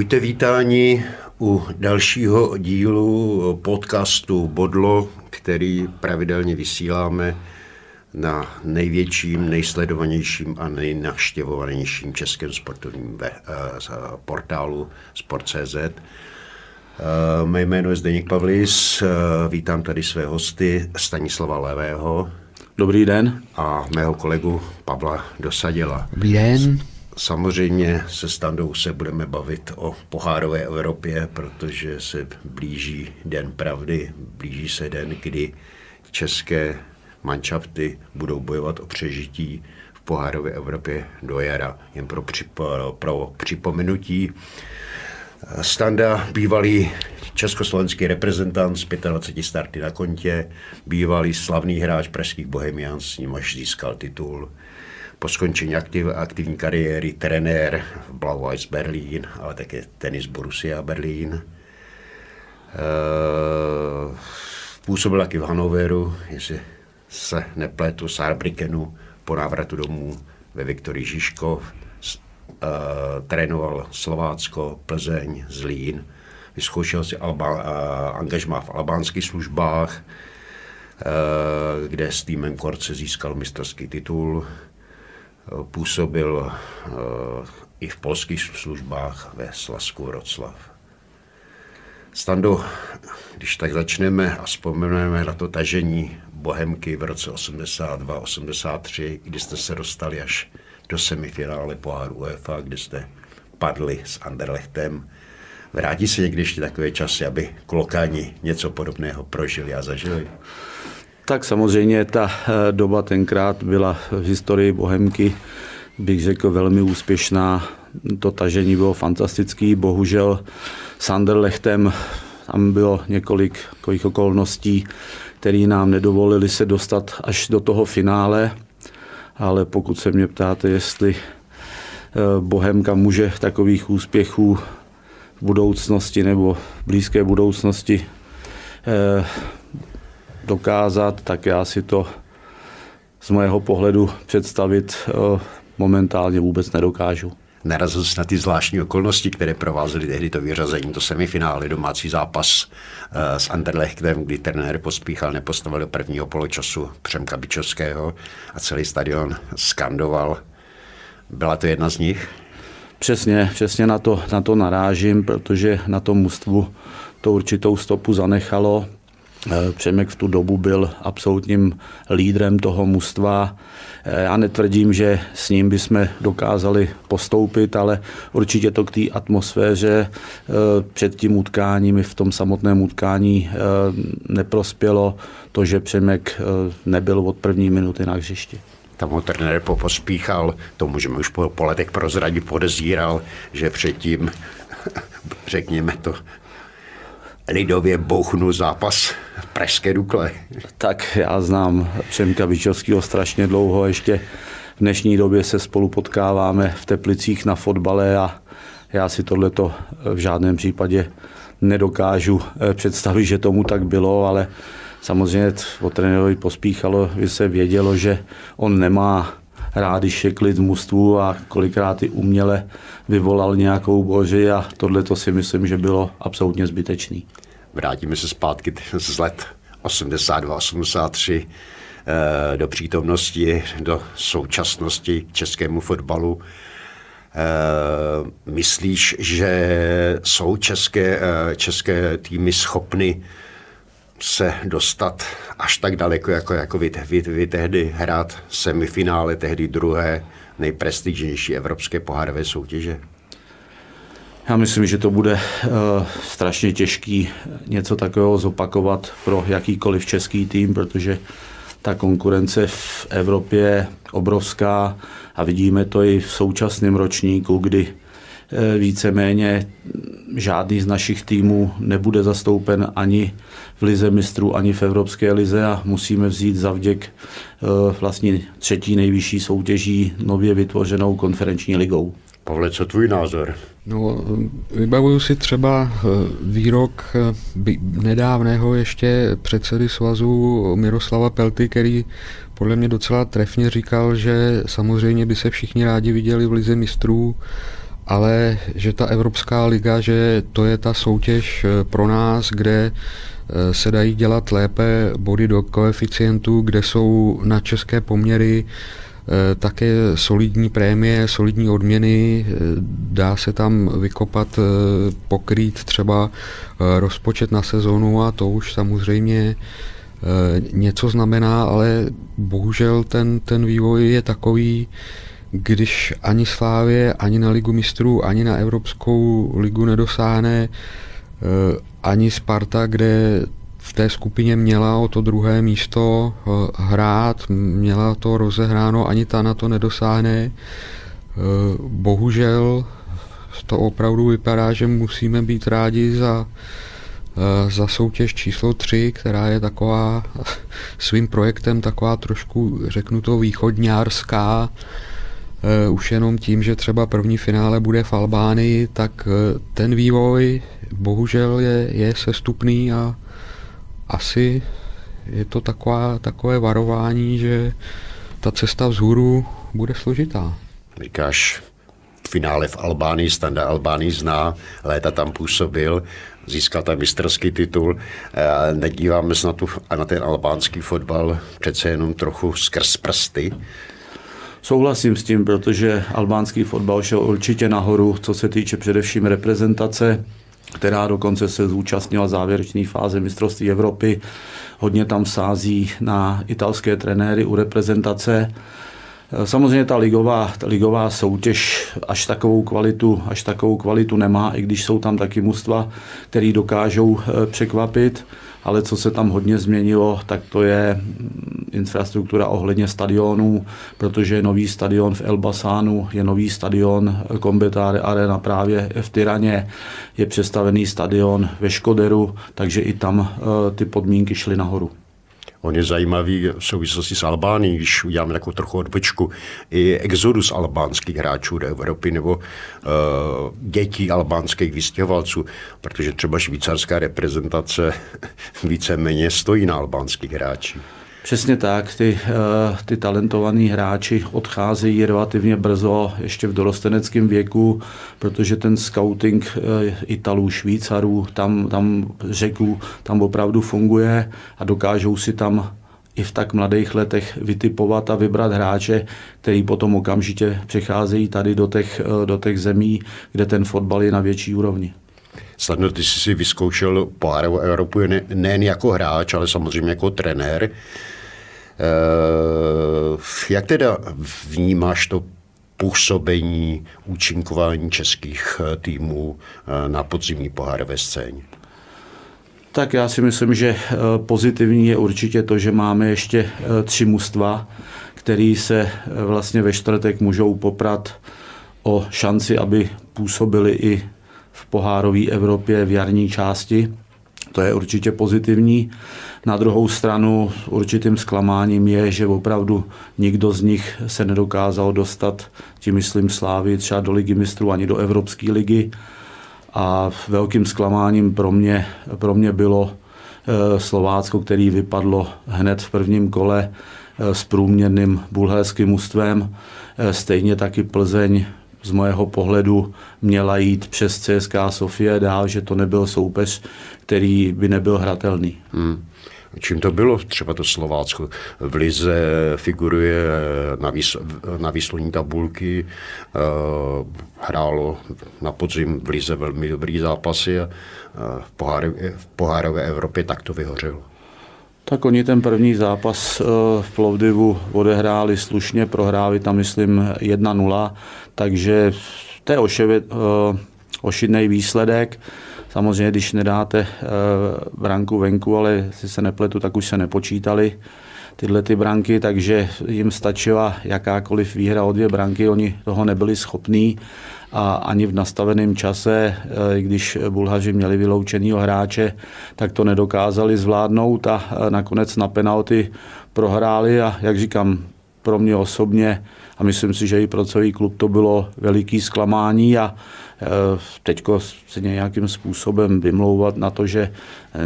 Buďte vítáni u dalšího dílu podcastu Bodlo, který pravidelně vysíláme na největším, nejsledovanějším a nejnaštěvovanějším českém sportovním ve, uh, portálu Sport.cz. Uh, mé jméno je Zdeněk Pavlis, uh, vítám tady své hosty Stanislava Levého. Dobrý den. A mého kolegu Pavla Dosadila. Dobrý den. Samozřejmě se Standou se budeme bavit o pohárové Evropě, protože se blíží den pravdy, blíží se den, kdy české manšafty budou bojovat o přežití v pohárové Evropě do jara. Jen pro, připo, pro připomenutí, Standa, bývalý československý reprezentant z 25 starty na kontě, bývalý slavný hráč pražských Bohemians, s ním až získal titul po skončení aktiv, aktivní kariéry trenér v blau Berlín, ale také tenis Borussia Berlín. E, působil taky v Hanoveru, jestli se nepletu, Saarbrückenu, po návratu domů ve Viktorii Žižkov. E, trénoval Slovácko, Plzeň, Zlín. Vyzkoušel si Alba, e, angažmá v albánských službách, kde s týmem Korce získal mistrovský titul Působil eh, i v polských službách ve Slasku Vroclav. Stando, když tak začneme a vzpomeneme na to tažení Bohemky v roce 82-83, kdy jste se dostali až do semifinále poháru UEFA, kde jste padli s Anderlechtem. Vrátí se někdy ještě takové časy, aby klokáni něco podobného prožili a zažili? Tak samozřejmě ta eh, doba tenkrát byla v historii Bohemky, bych řekl, velmi úspěšná. To tažení bylo fantastický. Bohužel s Anderlechtem tam bylo několik takových okolností, které nám nedovolili se dostat až do toho finále. Ale pokud se mě ptáte, jestli eh, Bohemka může takových úspěchů v budoucnosti nebo v blízké budoucnosti eh, dokázat, tak já si to z mého pohledu představit eh, momentálně vůbec nedokážu. Narazil na ty zvláštní okolnosti, které provázely tehdy to vyřazení, to semifinále, domácí zápas uh, s Anderlechtem, kdy trenér pospíchal, nepostavil do prvního poločasu Přemka Bičovského a celý stadion skandoval. Byla to jedna z nich? Přesně, přesně na to, na to narážím, protože na tom mužstvu to určitou stopu zanechalo. Eh, Přemek v tu dobu byl absolutním lídrem toho mužstva. Eh, já netvrdím, že s ním bychom dokázali postoupit, ale určitě to k té atmosféře eh, před tím utkáním i v tom samotném utkání neprospělo to, že Přemek nebyl od první minuty na hřišti tam ho trenér pospíchal, to můžeme už po, po letech prozradit, podezíral, že předtím, řekněme to, lidově bouchnu zápas v Pražské Dukle. Tak já znám Přemka Vyčovského strašně dlouho, ještě v dnešní době se spolu potkáváme v Teplicích na fotbale a já si tohleto v žádném případě nedokážu eh, představit, že tomu tak bylo, ale samozřejmě o trenérovi pospíchalo, že se vědělo, že on nemá rád, když je mužstvu a kolikrát i uměle vyvolal nějakou boži a tohle to si myslím, že bylo absolutně zbytečný. Vrátíme se zpátky z let 82-83 eh, do přítomnosti, do současnosti k českému fotbalu. Eh, myslíš, že jsou české, eh, české týmy schopny se dostat až tak daleko, jako, jako vy, vy, vy tehdy hrát semifinále, tehdy druhé nejprestižnější evropské pohárové soutěže? Já myslím, že to bude uh, strašně těžký něco takového zopakovat pro jakýkoliv český tým, protože ta konkurence v Evropě je obrovská a vidíme to i v současném ročníku, kdy uh, víceméně žádný z našich týmů nebude zastoupen ani v Lize mistrů, ani v Evropské lize a musíme vzít za vděk uh, vlastně třetí nejvyšší soutěží nově vytvořenou konferenční ligou. Pavle, co tvůj názor? No, vybavuju si třeba eh, výrok eh, nedávného ještě předsedy svazu Miroslava Pelty, který podle mě docela trefně říkal, že samozřejmě by se všichni rádi viděli v lize mistrů, ale že ta Evropská liga, že to je ta soutěž pro nás, kde se dají dělat lépe body do koeficientů, kde jsou na české poměry Eh, také solidní prémie, solidní odměny, eh, dá se tam vykopat, eh, pokrýt třeba rozpočet na sezonu a to už samozřejmě něco znamená, ale bohužel ten, ten vývoj je takový, když ani Slávě, ani na Ligu mistrů, ani na Evropskou ligu nedosáhne, ani Sparta, kde v té skupině měla o to druhé místo eh, hrát, měla to rozehráno, ani ta na to nedosáhne. Eh, bohužel to opravdu vypadá, že musíme být rádi za, eh, za soutěž číslo 3, která je taková svým projektem taková trošku, řeknu to, východňárská. Už jenom tím, že třeba první finále bude v Albánii, tak ten vývoj bohužel je, je sestupný a asi je to taková, takové varování, že ta cesta vzhůru bude složitá. Říkáš, finále v Albánii, Standa Albánii zná, léta tam působil, získal tam mistrovský titul. Nedíváme se na, tu, na ten albánský fotbal přece jenom trochu skrz prsty. Souhlasím s tím, protože albánský fotbal šel určitě nahoru, co se týče především reprezentace která dokonce se zúčastnila závěrečné fáze mistrovství Evropy. Hodně tam sází na italské trenéry u reprezentace. Samozřejmě ta ligová, ta ligová soutěž až takovou, kvalitu, až takovou kvalitu nemá, i když jsou tam taky mužstva, který dokážou eh, překvapit ale co se tam hodně změnilo, tak to je mm, infrastruktura ohledně stadionů, protože je nový stadion v Elbasánu, je nový stadion Kombetare Arena právě v Tyraně, je přestavený stadion ve Škoderu, takže i tam eh, ty podmínky šly nahoru. On je zajímavý v souvislosti s Albánií, když uděláme takovou trochu odbočku, i exodus albánských hráčů do Evropy nebo uh, dětí albánských vystěhovalců, protože třeba švýcarská reprezentace víceméně stojí na albánských hráčích. Přesně tak, ty, eh, ty talentovaní hráči odcházejí relativně brzo, ještě v dorosteneckém věku, protože ten scouting eh, Italů, Švýcarů, tam, tam řeku, tam opravdu funguje a dokážou si tam i v tak mladých letech vytipovat a vybrat hráče, který potom okamžitě přecházejí tady do těch, eh, do těch zemí, kde ten fotbal je na větší úrovni. Snadno ty jsi si vyzkoušel pohárovou Evropu nejen jako hráč, ale samozřejmě jako trenér. Eh, jak teda vnímáš to působení, účinkování českých eh, týmů eh, na podzimní pohárové scéně? Tak já si myslím, že pozitivní je určitě to, že máme ještě tři mužstva, který se vlastně ve čtvrtek můžou poprat o šanci, aby působili i v pohárové Evropě v jarní části. To je určitě pozitivní. Na druhou stranu určitým zklamáním je, že opravdu nikdo z nich se nedokázal dostat, tím myslím Slávy, třeba do ligy mistrů ani do Evropské ligy. A velkým zklamáním pro mě, pro mě bylo eh, Slovácko, který vypadlo hned v prvním kole eh, s průměrným bulharským ústvem. Eh, stejně taky Plzeň z mojeho pohledu měla jít přes CSK Sofie dál, že to nebyl soupeř, který by nebyl hratelný. Hmm. Čím to bylo třeba to Slovácko? V Lize figuruje na, výs, na výsloní tabulky, uh, hrálo na podzim v Lize velmi dobrý zápasy a uh, v, poháry, v pohárové Evropě tak to vyhořelo. Tak oni ten první zápas v Plovdivu odehráli slušně, prohráli tam, myslím, 1-0, takže to je oševě, ošidný výsledek. Samozřejmě, když nedáte branku venku, ale jestli se nepletu, tak už se nepočítali tyhle ty branky, takže jim stačila jakákoliv výhra o dvě branky, oni toho nebyli schopní a ani v nastaveném čase, eh, když Bulhaři měli vyloučenýho hráče, tak to nedokázali zvládnout a eh, nakonec na penalty prohráli a jak říkám, pro mě osobně a myslím si, že i pro celý klub to bylo veliký zklamání a e, teď se nějakým způsobem vymlouvat na to, že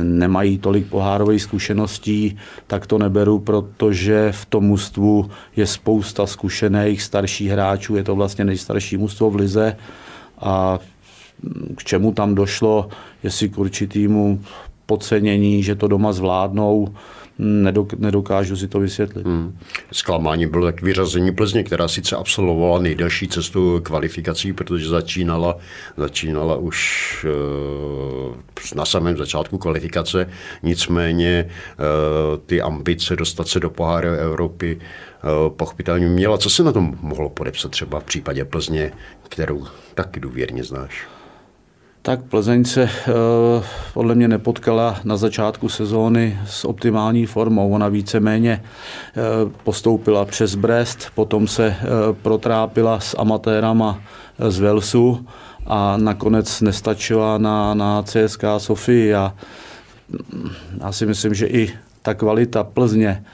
nemají tolik pohárových zkušeností, tak to neberu, protože v tom mužstvu je spousta zkušených starších hráčů, je to vlastně nejstarší mužstvo v Lize. A k čemu tam došlo, jestli k určitýmu podcenění, že to doma zvládnou, nedokážu si to vysvětlit. Hmm. Zklamání bylo tak vyřazení Plzně, která sice absolvovala nejdelší cestu kvalifikací, protože začínala, začínala už uh, na samém začátku kvalifikace, nicméně uh, ty ambice dostat se do poháru Evropy uh, pochopitelně měla. Co se na tom mohlo podepsat třeba v případě Plzně, kterou taky důvěrně znáš? Tak Plzeň se eh, podle mě nepotkala na začátku sezóny s optimální formou. Ona víceméně eh, postoupila přes Brest, potom se eh, protrápila s amatérama z Velsu a nakonec nestačila na, na CSK Sofii. A mm, já si myslím, že i ta kvalita Plzně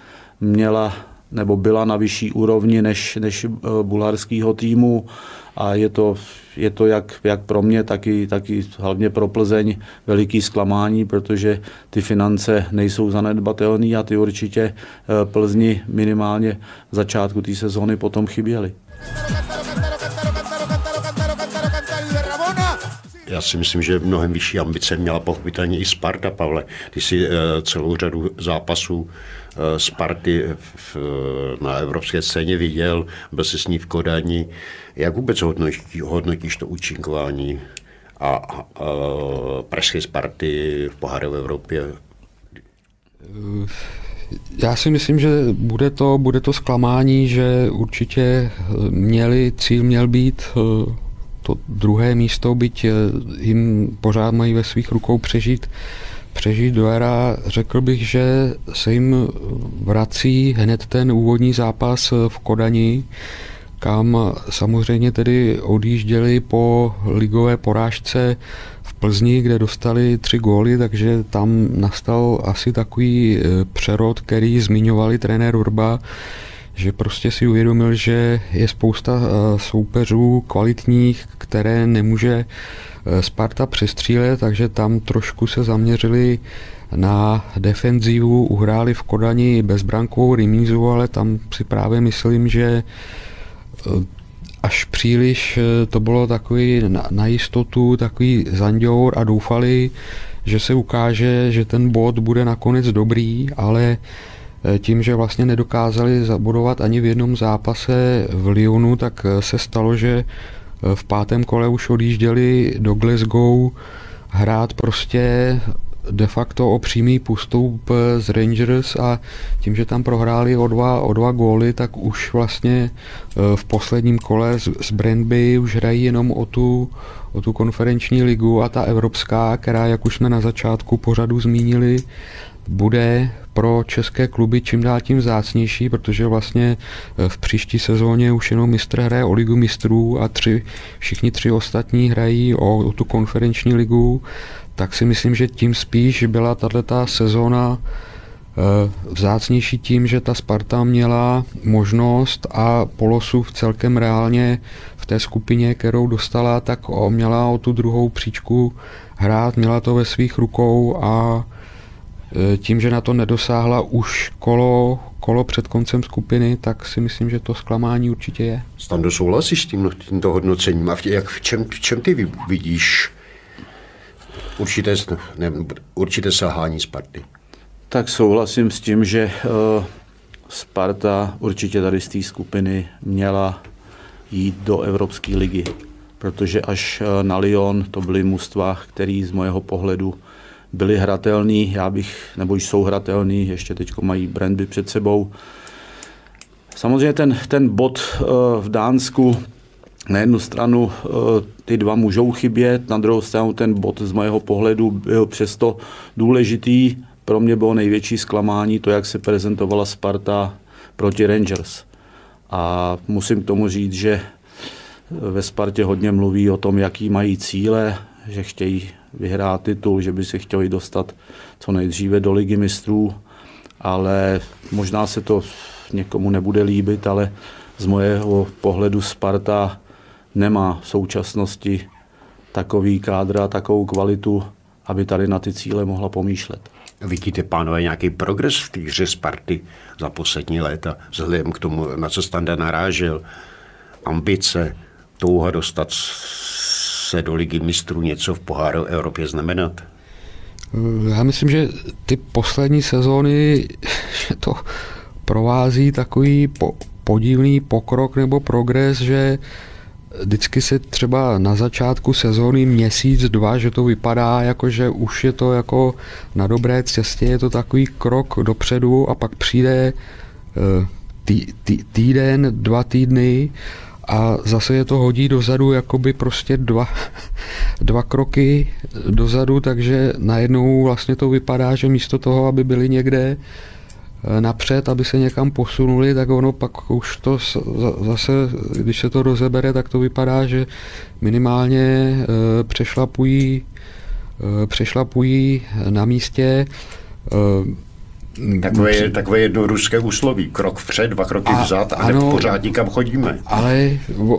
měla nebo byla na vyšší úrovni než, než bulharského týmu a je to, je to jak, jak pro mě, tak i, tak i hlavně pro Plzeň veliký zklamání, protože ty finance nejsou zanedbatelné a ty určitě eh, Plzni minimálně v začátku té sezóny potom chyběly. Já si myslím, že mnohem vyšší ambice měla pochopitelně i Sparta, Pavle. Ty si eh, celou řadu zápasů Eh, Sparty na evropské scéně viděl, byl si s ní v Kodani. Jak vůbec hodnotíš, hodnotíš to účinkování a, a, pražské Sparty v poháru v Evropě? Já si myslím, že bude to, bude to zklamání, že určitě měli, cíl měl být eh, to druhé místo, byť eh, jim pořád mají ve svých rukou přežít přežít do era, řekl bych, že se jim vrací hned ten úvodní zápas v Kodani, kam samozřejmě tedy odjížděli po ligové porážce v Plzni, kde dostali tři góly, takže tam nastal asi takový e, přerod, který zmiňovali trenér Urba, že prostě si uvědomil, že je spousta e, soupeřů kvalitních, které nemůže Eh, Sparta přestříle, takže tam trošku se zaměřili na defenzivu, uhráli v Kodani bezbrankovou remízu, ale tam si právě myslím, že až příliš eh, to bylo takový na, na jistotu, takový zanděur a doufali, že se ukáže, že ten bod bude nakonec dobrý, ale tím, že vlastně nedokázali zabudovat ani v jednom zápase v Lyonu, tak se stalo, že v pátém kole už odjížděli do Glasgow hrát prostě de facto o přímý postup z Rangers a tím, že tam prohráli o dva, o dva góly, tak už vlastně e, v posledním kole z Brandby už hrají jenom o tu, o tu konferenční ligu a ta evropská, která, jak už jsme na začátku pořadu zmínili, bude pro české kluby čím dál tím zácnější, protože vlastně eh, v příští sezóně už jenom mistr hraje o ligu mistrů a tři, všichni tři ostatní hrají o, o tu konferenční ligu, tak si myslím, že tím spíš byla tato sezóna eh, vzácnější tím, že ta Sparta měla možnost a Polosův celkem reálně v té skupině, kterou dostala, tak měla o tu druhou příčku hrát, měla to ve svých rukou a tím, že na to nedosáhla už kolo, kolo před koncem skupiny, tak si myslím, že to zklamání určitě je. Stando, souhlasíš s tím, tímto hodnocením? A v, jak, v, čem, v čem ty vidíš určité, ne, určité selhání Sparty? Tak souhlasím s tím, že uh, Sparta určitě tady z té skupiny měla jít do Evropské ligy, protože až e, na Lyon to byly mužstva, který z mojeho pohledu byli hratelný, já bych, nebo jsou hratelný, ještě teď mají brandy před sebou. Samozřejmě ten, ten bod eh, v Dánsku na jednu stranu eh, ty dva můžou chybět, na druhou stranu ten bod z mého pohledu byl přesto důležitý. Pro mě bylo největší zklamání to, jak se prezentovala Sparta proti Rangers. A musím k tomu říct, že ve Spartě hodně mluví o tom, jaký mají cíle, že chtějí vyhrát titul, že by se chtěli dostat co nejdříve do ligy mistrů, ale možná se to někomu nebude líbit, ale z mojeho pohledu Sparta nemá v současnosti takový kádr a takovou kvalitu, aby tady na ty cíle mohla pomýšlet. Vidíte, pánové, nějaký progres v té hře Sparty za poslední léta, vzhledem k tomu, na co Standa narážel, ambice, touha dostat se do ligy mistrů něco v poháru Evropě znamenat? Já myslím, že ty poslední sezóny to provází takový po, podivný pokrok nebo progres, že vždycky se třeba na začátku sezóny měsíc, dva, že to vypadá jako, že už je to jako na dobré cestě, je to takový krok dopředu a pak přijde eh, tý, tý, týden, dva týdny a zase je to hodí dozadu jakoby prostě dva, dva kroky dozadu, takže najednou vlastně to vypadá, že místo toho, aby byli někde Eh, napřed, aby se někam posunuli, tak ono pak už to zase, když se to rozebere, tak to vypadá, že minimálně eh, přešlapují, eh, přešlapují na místě. Takové, takové jedno ruské úsloví. Krok vpřed, dva kroky a, vzad a ano, pořád nikam chodíme. Ale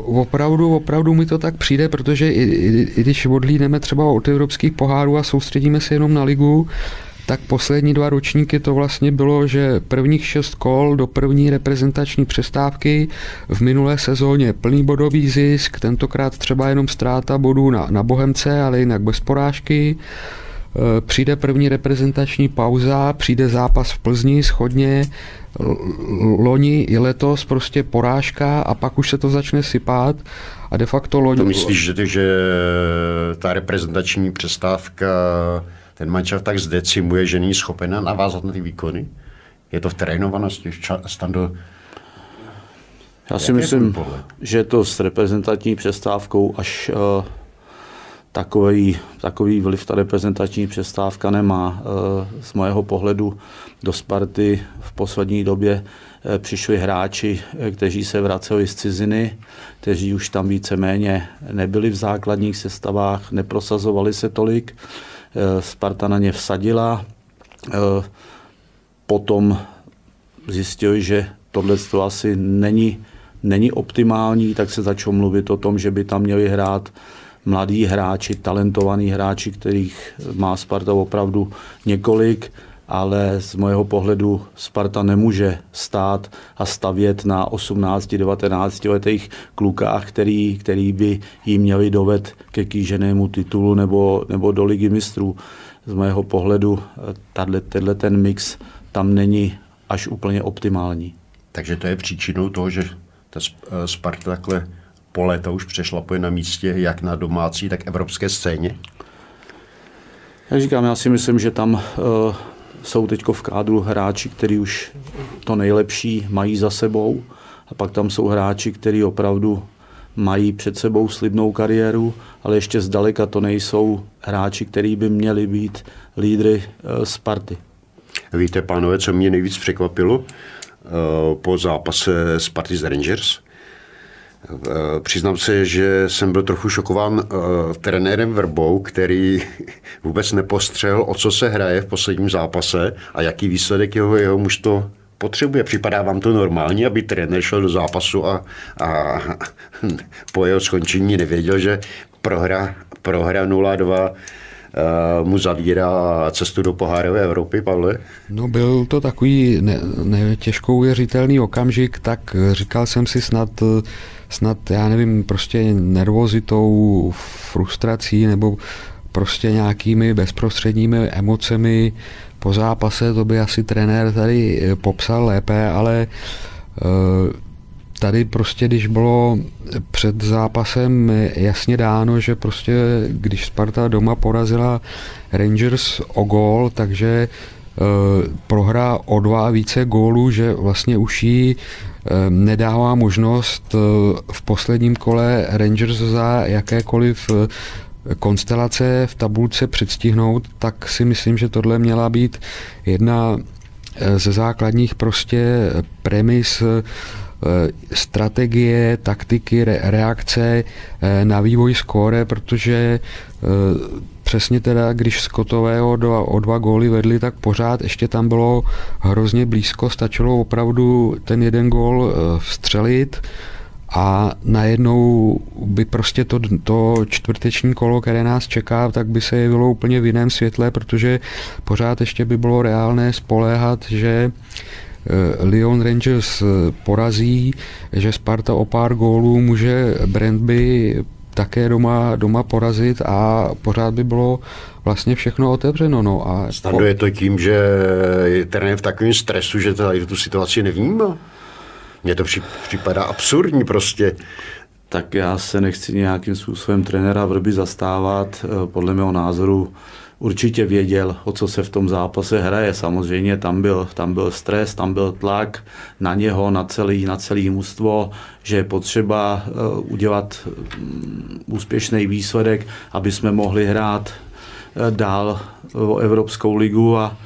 opravdu, opravdu mi to tak přijde, protože i, i, i když odhlídneme třeba od evropských pohárů a soustředíme se jenom na ligu, tak poslední dva ročníky to vlastně bylo, že prvních šest kol do první reprezentační přestávky v minulé sezóně plný bodový zisk, tentokrát třeba jenom ztráta bodů na, na Bohemce, ale jinak bez porážky. E, přijde první reprezentační pauza, přijde zápas v Plzni schodně, loni i letos prostě porážka a pak už se to začne sypat a de facto loni... To myslíš, že, že ta reprezentační přestávka ten mančaft tak zdecimuje, že není schopen navázat na ty výkony? Je to v trénovanosti, stando... Já si myslím, že to s reprezentační přestávkou až uh, takový, takový vliv ta reprezentační přestávka nemá. Uh, z mého pohledu do Sparty v poslední době uh, přišli hráči, kteří se vraceli z ciziny, kteří už tam víceméně nebyli v základních sestavách, neprosazovali se tolik. Eh, Sparta na ně vsadila. Eh, potom zjistili, že tohle to asi není, není optimální, tak se začalo mluvit o tom, že by tam měli hrát mladí hráči, talentovaní hráči, kterých má Sparta opravdu několik, ale z mojeho pohledu Sparta nemůže stát a stavět na 18-19 letých klukách, který, který by jim měli doved ke kýženému titulu nebo, nebo do ligy mistrů. Z mého pohledu tenhle ten mix tam není až úplně optimální. Takže to je příčinou toho, že ta Sparta takhle po léta už přešlapuje na místě jak na domácí, tak evropské scéně? Jak říkám, já si myslím, že tam uh, jsou teď v kádru hráči, kteří už to nejlepší mají za sebou a pak tam jsou hráči, kteří opravdu mají před sebou slibnou kariéru, ale ještě zdaleka to nejsou hráči, kteří by měli být lídry eh, Sparty. Víte, pánové, co mě nejvíc překvapilo eh, po zápase Sparty z Rangers? Eh, přiznám se, že jsem byl trochu šokován uh, trenérem Verbou, který vůbec nepostřel, o co se hraje v posledním zápase a jaký výsledek jeho, jeho mužstvo potřebuje. Připadá vám to normálně, aby trenér šel do zápasu a, a po jeho skončení nevěděl, že prohra, prohra 0-2 Uh, mu zavírá cestu do pohárové Evropy, Pavle? No byl to takový ne, ne, těžko uvěřitelný okamžik, tak říkal jsem si snad snad, já nevím, prostě nervozitou, frustrací nebo prostě nějakými bezprostředními emocemi po zápase, to by asi trenér tady eh, popsal lépe, ale eh, tady prostě, když bylo před zápasem jasně dáno, že prostě když Sparta doma porazila Rangers o gól, takže eh, prohrá o dva více gólů, že vlastně už jí nedává možnost eh, v posledním kole Rangers za jakékoliv eh, konstelace v tabulce předstihnout, tak si myslím, že tohle měla být jedna eh, ze základních prostě premis strategie, taktiky, reakce na vývoj skóre, protože přesně teda, když Skotového do, o dva góly vedli, tak pořád ještě tam bylo hrozně blízko, stačilo opravdu ten jeden gól eh, vstřelit a najednou by prostě to, to čtvrteční kolo, které nás čeká, tak by se jevilo úplně v jiném světle, protože pořád ještě by bylo reálné spoléhat, že eh, Lyon Rangers eh, porazí, že Sparta o pár gólů může Brandby také doma, doma porazit a pořád by bylo vlastně všechno otevřeno. No. A Stando je to tím, že je trenér v takovém stresu, že tady tu situaci nevnímá? Mně to připadá absurdní prostě. Tak já se nechci nějakým způsobem trenéra Vrby zastávat. Eh, podle mého názoru určitě věděl, o co se v tom zápase hraje. Samozřejmě tam byl, tam byl stres, tam byl tlak na něho, na celý, na celý mužstvo, že je potřeba eh, udělat mm, úspěšný výsledek, aby jsme mohli hrát eh, dál o Evropskou ligu a,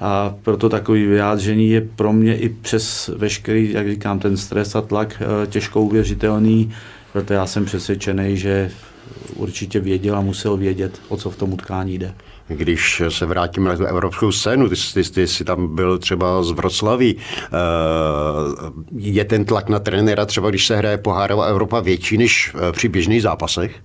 a proto takový vyjádření je pro mě i přes veškerý, jak říkám, ten stres a tlak těžko uvěřitelný, proto já jsem přesvědčený, že určitě věděl a musel vědět, o co v tom utkání jde. Když se vrátíme na tu evropskou scénu, ty, ty, ty jsi tam byl třeba z Vroclaví, eh, je ten tlak na trenéra třeba, když se hraje pohárová Evropa větší než eh, při běžných zápasech?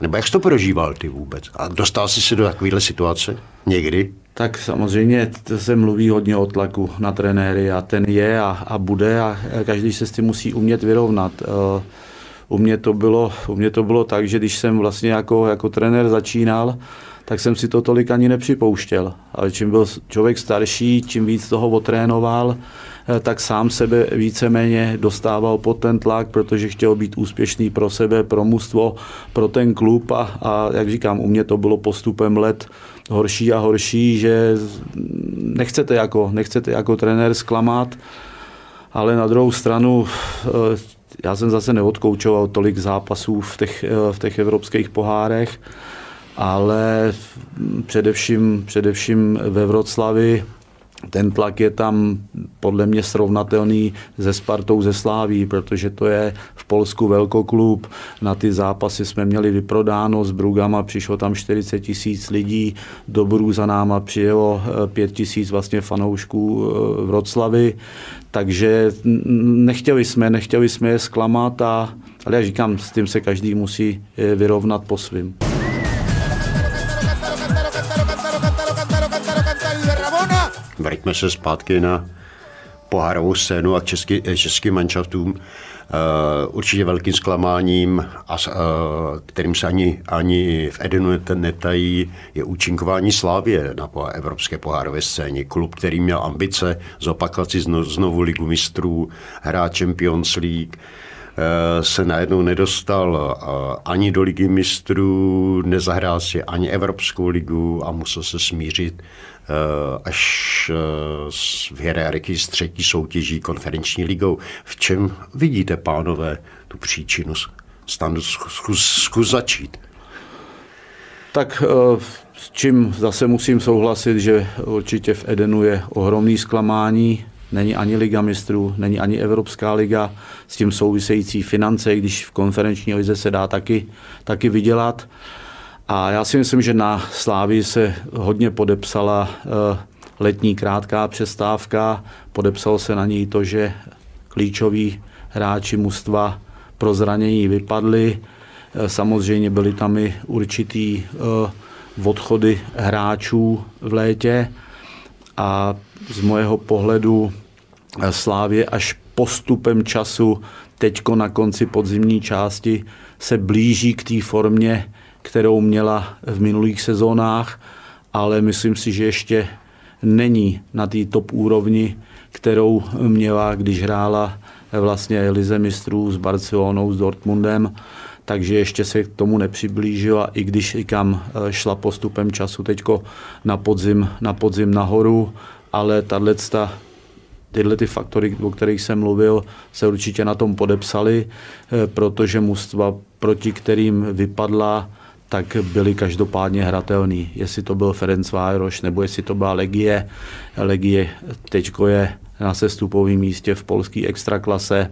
Nebo jak jsi to prožíval ty vůbec? A dostal jsi se do takovéhle situace někdy? Tak samozřejmě se mluví hodně o tlaku na trenéry a ten je a, a bude a každý se s tím musí umět vyrovnat. Eh, u mě to bylo, u mě to bylo tak, že když jsem vlastně jako, jako trenér začínal, tak jsem si to tolik ani nepřipouštěl. Ale čím byl člověk starší, čím víc toho otrénoval, eh, tak sám sebe víceméně dostával pod ten tlak, protože chtěl být úspěšný pro sebe, pro mužstvo, pro ten klub a, a jak říkám, u mě to bylo postupem let horší a horší, že nechcete jako, nechcete jako trenér zklamat, ale na druhou stranu eh, já jsem zase neodkoučoval tolik zápasů v těch, eh, v těch evropských pohárech, ale především, především ve Vroclavi ten tlak je tam podle mě srovnatelný se Spartou ze Sláví, protože to je v Polsku velkoklub. Na ty zápasy jsme měli vyprodáno s Brugama, přišlo tam 40 tisíc lidí, do Brů za náma přijelo 5 eh, tisíc vlastně fanoušků eh, v Roclavi, takže nechtěli jsme, nechtěli jsme je zklamat, a, ale já říkám, s tím se každý musí eh, vyrovnat po svým. Vraťme se zpátky na pohárovou scénu a český, českým manšaftům. Uh, určitě velkým zklamáním, a, uh, kterým se ani, ani v Edenu netají, je účinkování Slávě na evropské pohárové scéně. Klub, který měl ambice zopakovat si znovu, ligu mistrů, hrát Champions League, se najednou nedostal ani do ligy mistrů, nezahrál si ani Evropskou ligu a musel se smířit Eh, až v eh, hierarchii z třetí soutěží konferenční ligou. V čem vidíte, pánové, tu příčinu? Stanu, zkus, zkus začít. Tak eh, s čím zase musím souhlasit, že určitě v Edenu je ohromný zklamání. Není ani Liga mistrů, není ani Evropská liga, s tím související finance, když v konferenční lize se dá taky, taky vydělat. A já si myslím, že na Slávi se hodně podepsala eh, letní krátká přestávka. Podepsalo se na ní to, že klíčoví hráči mužstva pro zranění vypadli. Eh, samozřejmě byly tam i určitý eh, odchody hráčů v létě a z mojeho pohledu Slávě až postupem času teďko na konci podzimní části se blíží k té formě, kterou měla v minulých sezónách, ale myslím si, že ještě není na té top úrovni, kterou měla, když hrála vlastně Lize mistrů s Barcelonou, s Dortmundem, takže ještě se k tomu nepřiblížila, i když kam eh, šla postupem času teďko na podzim, na podzim nahoru, ale tahle tyhle ty faktory, o kterých jsem mluvil, se určitě na tom podepsali, eh, protože mužstva, proti kterým vypadla, tak byli každopádně hratelný. Jestli to byl Ferenc Vároš, nebo jestli to byla Legie. Legie teď je na sestupovém místě v polské extraklase.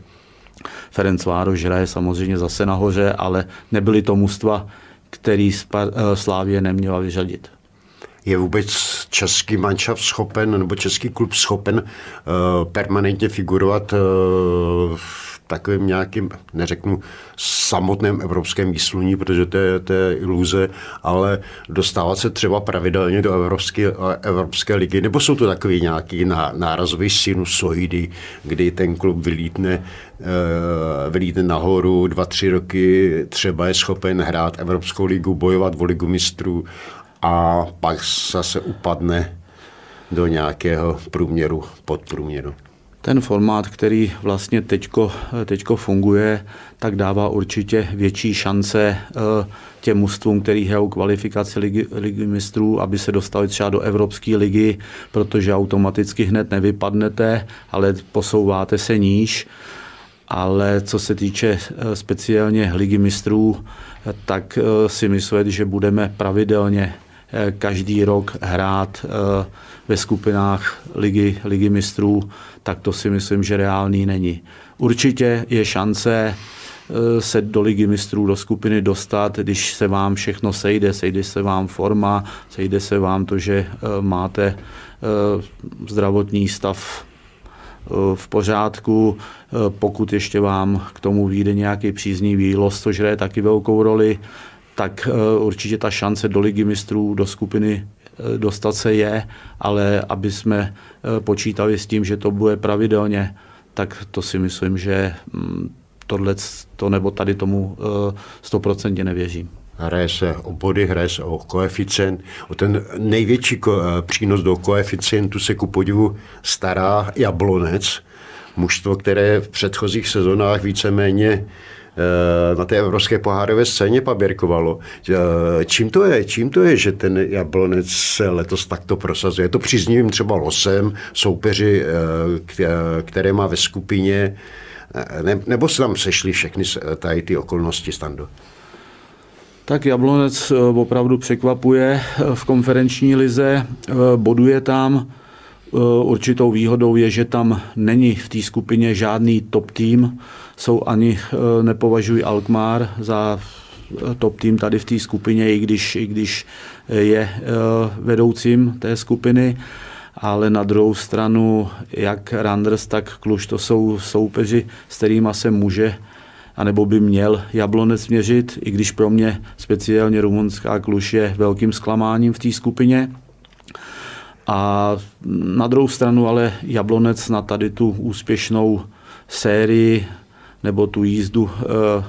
Ferenc Vároš hraje samozřejmě zase nahoře, ale nebyly to mužstva, který eh, Slávě neměla vyřadit. Je vůbec český manšaft schopen, nebo český klub schopen uh, permanentně figurovat uh, v takovým nějakým, neřeknu, samotném evropském výsluní, protože to je, to je iluze, ale dostávat se třeba pravidelně do Evropské, Evropské ligy, nebo jsou to takový nějaký nárazový sinusoidy, kdy ten klub vylítne, eh, vylítne nahoru dva, tři roky, třeba je schopen hrát Evropskou ligu, bojovat o ligu mistrů a pak zase upadne do nějakého průměru, podprůměru. Ten formát, který vlastně teďko, teďko funguje, tak dává určitě větší šance eh, těm mužstvům, který hrajou kvalifikaci ligy, ligy mistrů, aby se dostali třeba do Evropské ligy, protože automaticky hned nevypadnete, ale posouváte se níž. Ale co se týče eh, speciálně ligy mistrů, tak eh, si myslím, že budeme pravidelně každý rok hrát ve skupinách ligy, ligy mistrů, tak to si myslím, že reálný není. Určitě je šance eh, se do ligy mistrů, do skupiny dostat, když se vám všechno sejde, sejde se vám forma, sejde se vám to, že eh, máte eh, zdravotní stav v pořádku, pokud ještě vám k tomu vyjde nějaký příznivý los, což hraje taky velkou roli, tak určitě ta šance do ligy mistrů, do skupiny dostat se je, ale aby jsme eh, počítali s tím, že to bude pravidelně, tak to si myslím, že mm, tohle to nebo tady tomu eh, stoprocentně nevěřím. Hraje se o body, hraje se o koeficient. O ten největší ko, přínos do koeficientu se ku podivu stará Jablonec, mužstvo, které v předchozích sezónách víceméně Eh, na té evropské pohárové scéně paběrkovalo. Eh, čím to je? Čím to je, že ten Jablonec se letos takto prosazuje? Je to příznivým třeba losem, soupeři, eh, které má ve skupině, nebo se tam sešly všechny tady ty okolnosti stando? Tak Jablonec opravdu překvapuje v konferenční lize, boduje tam. Určitou výhodou je, že tam není v té skupině žádný top tým, jsou ani eh, nepovažují Alkmaar za eh, top tým tady v té skupině, i když, i když je eh, vedoucím té skupiny, ale na druhou stranu jak Randers, tak Kluž to jsou soupeři, s kterými se může anebo by měl Jablonec měřit, i když pro mě speciálně rumunská Kluž je velkým zklamáním v té skupině. A na druhou stranu ale Jablonec na tady tu úspěšnou sérii nebo tu jízdu eh,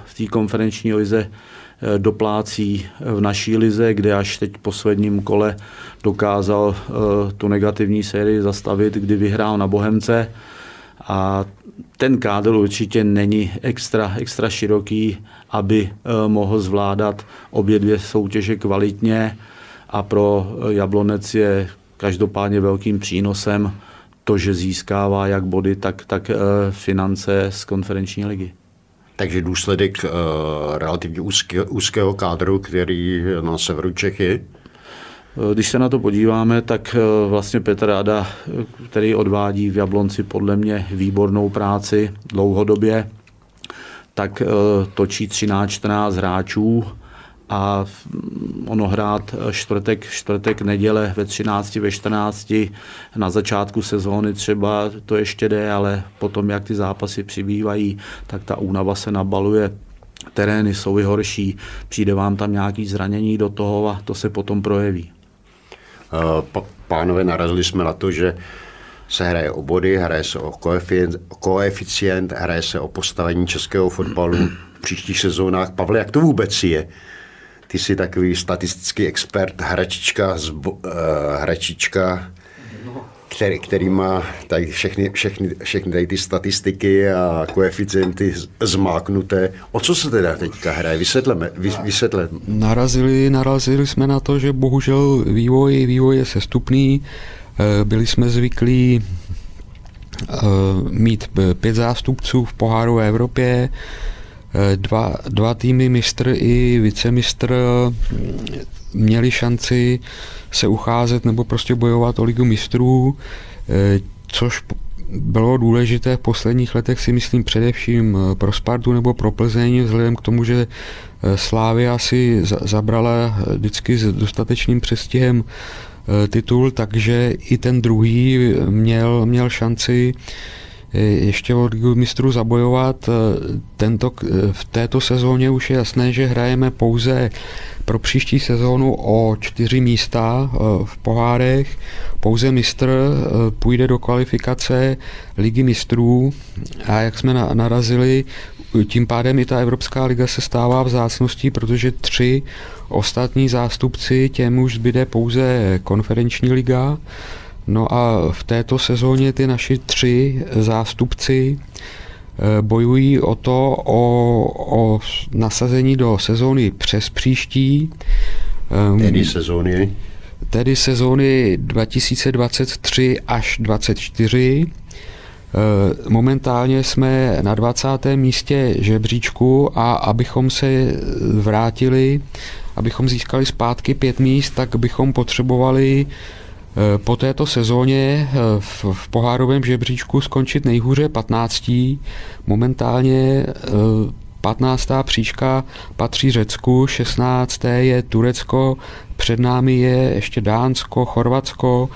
v té konferenční lize eh, doplácí v naší lize, kde až teď posledním kole dokázal eh, tu negativní sérii zastavit, kdy vyhrál na Bohemce. A ten kádr určitě není extra, extra široký, aby mohl zvládat obě dvě soutěže kvalitně a pro Jablonec je každopádně velkým přínosem to, že získává jak body, tak, tak eh, finance z konferenční ligy. Takže důsledek uh, relativně úzké, úzkého kádru, který na severu Čechy? Eh, když se na to podíváme, tak vlastně Petr Rada, který odvádí v Jablonci podle mě výbornou práci dlouhodobě, tak točí 13-14 hráčů, a ono hrát čtvrtek, čtvrtek, neděle ve 13, ve 14, na začátku sezóny třeba to ještě jde, ale potom, jak ty zápasy přibývají, tak ta únava se nabaluje terény jsou i horší, přijde vám tam nějaký zranění do toho a to se potom projeví. Eh, pánové, narazili jsme na to, že se hraje o body, hraje se o koeficient, koeficient hraje se o postavení českého fotbalu v příštích sezónách. Pavle, jak to vůbec je? Ty jsi takový statistický expert, hračička, zbo, uh, hračička který, který má tady všechny, všechny, všechny tady ty statistiky a koeficienty zmáknuté. O co se teda teďka hraje? Vysvětleme. Vy, vysvětleme. Narazili, narazili jsme na to, že bohužel vývoj, vývoj je sestupný. Eh, byli jsme zvyklí eh, mít pět zástupců v poháru v Evropě, Eh, dva, dva týmy, mistr i vicemistr, měli šanci se ucházet nebo prostě bojovat o ligu mistrů, eh, což bylo důležité v posledních letech si myslím především eh, pro Spartu nebo pro Plzeň, vzhledem k tomu, že Slávia si zabrala vždycky s dostatečným přestihem titul, takže i ten druhý měl, měl šanci ještě od mistrů zabojovat. Tento, v této sezóně už je jasné, že hrajeme pouze pro příští sezónu o čtyři místa v pohárech. Pouze mistr půjde do kvalifikace ligy mistrů a jak jsme narazili, tím pádem i ta Evropská liga se stává vzácností, protože tři ostatní zástupci těm už zbyde pouze konferenční liga. No a v této sezóně ty naši tři zástupci eh, bojují o to, o, o nasazení do sezóny přes příští. Ehm, tedy sezóny? Tedy sezóny 2023 až 2024. Eh, momentálně jsme na 20. místě žebříčku a abychom se vrátili, abychom získali zpátky pět míst, tak bychom potřebovali po této sezóně eh, v, v pohárovém žebříčku skončit nejhůře 15. Momentálně 15. příčka patří Řecku, 16. je Turecko, před námi je ještě Dánsko, Chorvatsko,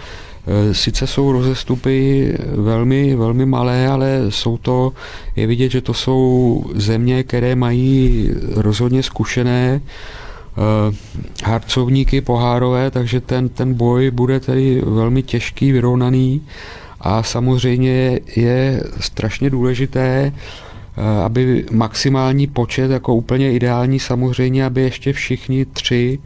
Eh, sice jsou rozestupy velmi, velmi malé, ale jsou to, je vidět, že to jsou země, které mají rozhodně zkušené eh, harcovníky pohárové, takže ten, ten boj bude tedy velmi těžký, vyrovnaný a samozřejmě je strašně důležité, eh, aby maximální počet, jako úplně ideální samozřejmě, aby ještě všichni tři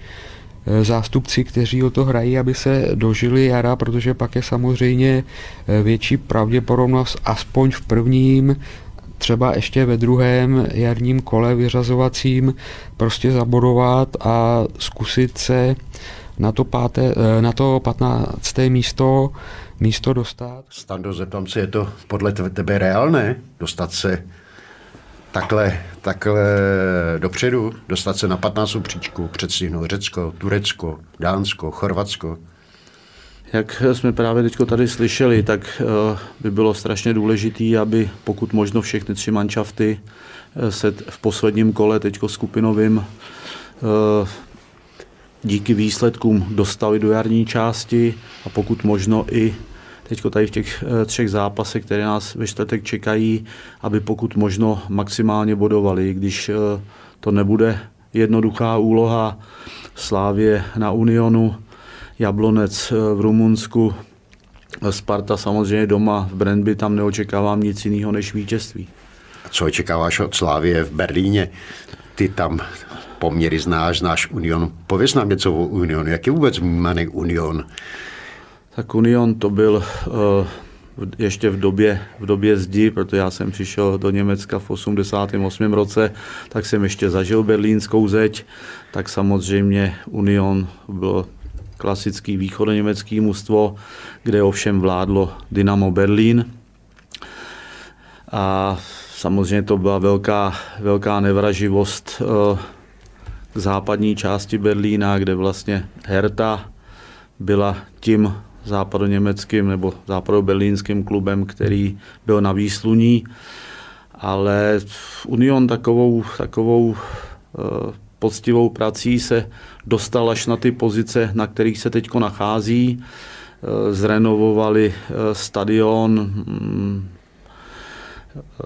Eh, zástupci, kteří o to hrají, aby se dožili jara, protože pak je samozřejmě eh, větší pravděpodobnost aspoň v prvním třeba ještě ve druhém jarním kole vyřazovacím prostě zabodovat a zkusit se na to, páté, eh, na to 15. místo, místo dostat. Stando, zeptám se, je to podle tebe reálné dostat se takhle, takhle dopředu, dostat se na 15. příčku, předstihnout Řecko, Turecko, Dánsko, Chorvatsko. Jak jsme právě teď tady slyšeli, tak eh, by bylo strašně důležité, aby pokud možno všechny tři manšafty eh, se v posledním kole teď skupinovým eh, díky výsledkům dostali do jarní části a pokud možno i teď tady v těch třech zápasech, které nás ve čtvrtek čekají, aby pokud možno maximálně bodovali, když to nebude jednoduchá úloha Slávě na Unionu, Jablonec eh, v Rumunsku, Sparta samozřejmě doma v Brandby, tam neočekávám nic jiného než vítězství. A co očekáváš od Slávie v Berlíně? Ty tam poměry znáš, znáš Union. Pověz nám něco o Unionu. Jak je vůbec vnímaný Union? Tak Union to byl uh, ještě v době, v době zdi, protože já jsem přišel do Německa v 88. roce, tak jsem ještě zažil berlínskou zeď, tak samozřejmě Union byl klasický východoněmecký mužstvo, kde ovšem vládlo Dynamo Berlín. A samozřejmě to byla velká, velká nevraživost uh, k západní části Berlína, kde vlastně Herta byla tím západoněmeckým nebo západoberlínským klubem, který byl na výsluní, ale Union takovou, takovou eh, poctivou prací se dostal až na ty pozice, na kterých se teď nachází. Eh, zrenovovali eh, stadion, mm,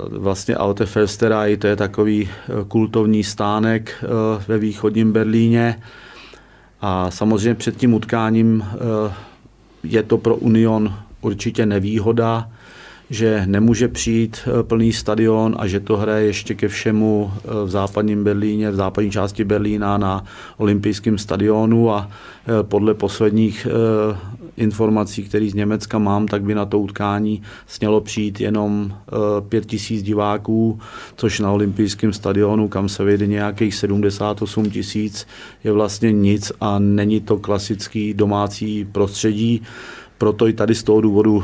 vlastně Alte Försterei, to je takový kultovní stánek ve východním Berlíně. A samozřejmě před tím utkáním je to pro Union určitě nevýhoda, že nemůže přijít eh, plný stadion a že to hraje ještě ke všemu eh, v západním Berlíně, v západní části Berlína na olympijském stadionu a eh, podle posledních informací, které z Německa mám, tak by na to utkání smělo přijít jenom pět tisíc diváků, což na olympijském stadionu, kam se vejde nějakých 78 tisíc, je vlastně nic a není to klasický domácí prostředí. Proto i tady z toho důvodu uh,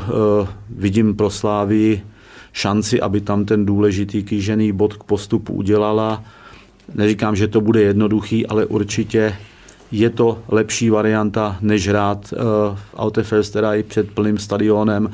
vidím pro Slávy šanci, aby tam ten důležitý kýžený bod k postupu udělala. Neříkám, že to bude jednoduchý, ale určitě je to lepší varianta, než hrát uh, v Alte i před plným stadionem, uh,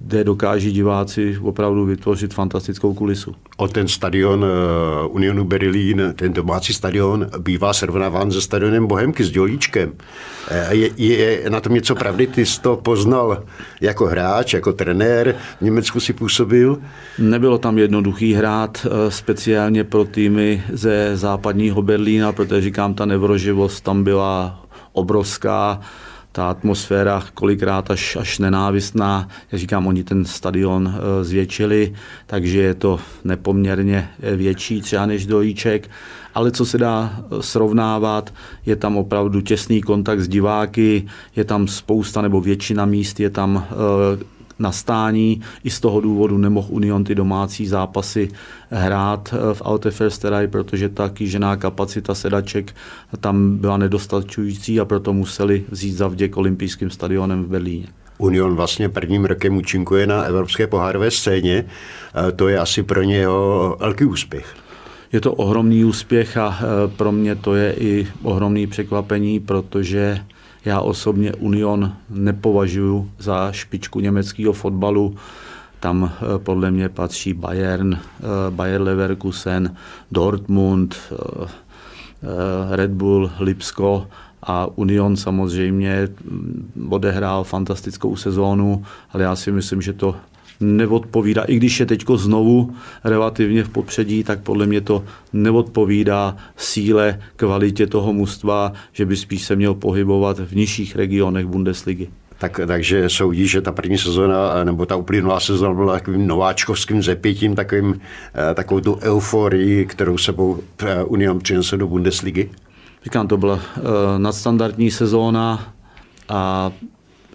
kde dokáží diváci opravdu vytvořit fantastickou kulisu. O ten stadion uh, Unionu Berlín, ten domácí stadion, bývá srovnáván se stadionem Bohemky s Dělíčkem. Uh, je, je na tom něco pravdy? Ty jsi to poznal jako hráč, jako trenér, v Německu si působil? Nebylo tam jednoduchý hrát, uh, speciálně pro týmy ze západního Berlína, protože říkám, ta nevroživost tam byla obrovská ta atmosféra kolikrát až, až nenávistná. Jak říkám, oni ten stadion eh, zvětšili, takže je to nepoměrně větší třeba než dojíček. Ale co se dá eh, srovnávat, je tam opravdu těsný kontakt s diváky, je tam spousta nebo většina míst je tam eh, na stání. I z toho důvodu nemohl Union ty domácí zápasy hrát eh, v Alte Försterei, protože ta kýžená kapacita sedaček tam byla nedostačující a proto museli vzít za vděk olympijským stadionem v Berlíně. Union vlastně prvním rokem účinkuje na evropské pohárové scéně. To je asi pro něho velký úspěch. Je to ohromný úspěch a eh, pro mě to je i ohromný překvapení, protože já osobně Union nepovažuji za špičku německého fotbalu. Tam eh, podle mě patří Bayern, eh, Bayer Leverkusen, Dortmund, eh, Red Bull, Lipsko a Union samozřejmě mm, odehrál fantastickou sezónu, ale já si myslím, že to neodpovídá, i když je teď znovu relativně v popředí, tak podle mě to neodpovídá síle, kvalitě toho mužstva, že by spíš se měl pohybovat v nižších regionech Bundesligy. Tak, takže soudí, že ta první sezóna, nebo ta uplynulá sezóna byla takovým nováčkovským zepětím, takovým, eh, takovou tu euforii, kterou sebou eh, Union přinesl do Bundesligy? Říkám, to byla nadstandardní sezóna a